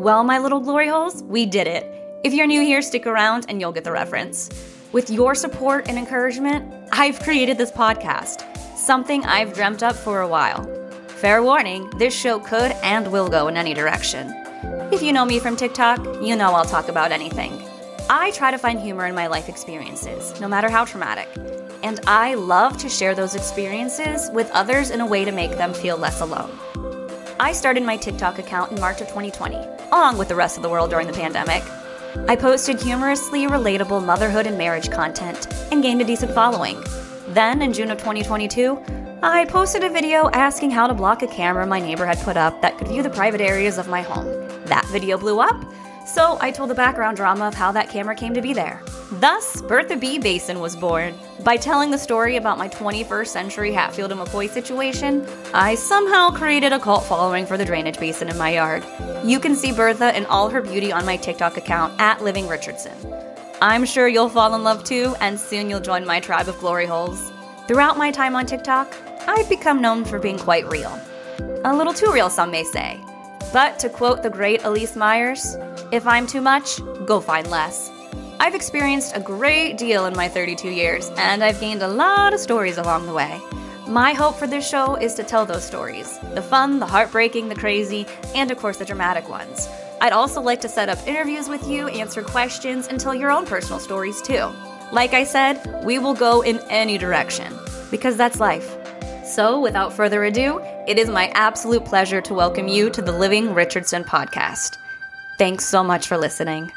Well, my little glory holes, we did it. If you're new here, stick around and you'll get the reference. With your support and encouragement, I've created this podcast, something I've dreamt up for a while. Fair warning, this show could and will go in any direction. If you know me from TikTok, you know I'll talk about anything. I try to find humor in my life experiences, no matter how traumatic. And I love to share those experiences with others in a way to make them feel less alone. I started my TikTok account in March of 2020, along with the rest of the world during the pandemic. I posted humorously relatable motherhood and marriage content and gained a decent following. Then, in June of 2022, I posted a video asking how to block a camera my neighbor had put up that could view the private areas of my home. That video blew up, so I told the background drama of how that camera came to be there. Thus, Bertha B. Basin was born. By telling the story about my 21st century Hatfield and McCoy situation, I somehow created a cult following for the drainage basin in my yard. You can see Bertha in all her beauty on my TikTok account at Living Richardson. I'm sure you'll fall in love too, and soon you'll join my tribe of glory holes. Throughout my time on TikTok, I've become known for being quite real. A little too real, some may say. But to quote the great Elyse Myers, if I'm too much, go find less. I've experienced a great deal in my 32 years, and I've gained a lot of stories along the way. My hope for this show is to tell those stories the fun, the heartbreaking, the crazy, and of course the dramatic ones. I'd also like to set up interviews with you, answer questions, and tell your own personal stories too. Like I said, we will go in any direction, because that's life. So, without further ado, it is my absolute pleasure to welcome you to the Living Richardson podcast. Thanks so much for listening.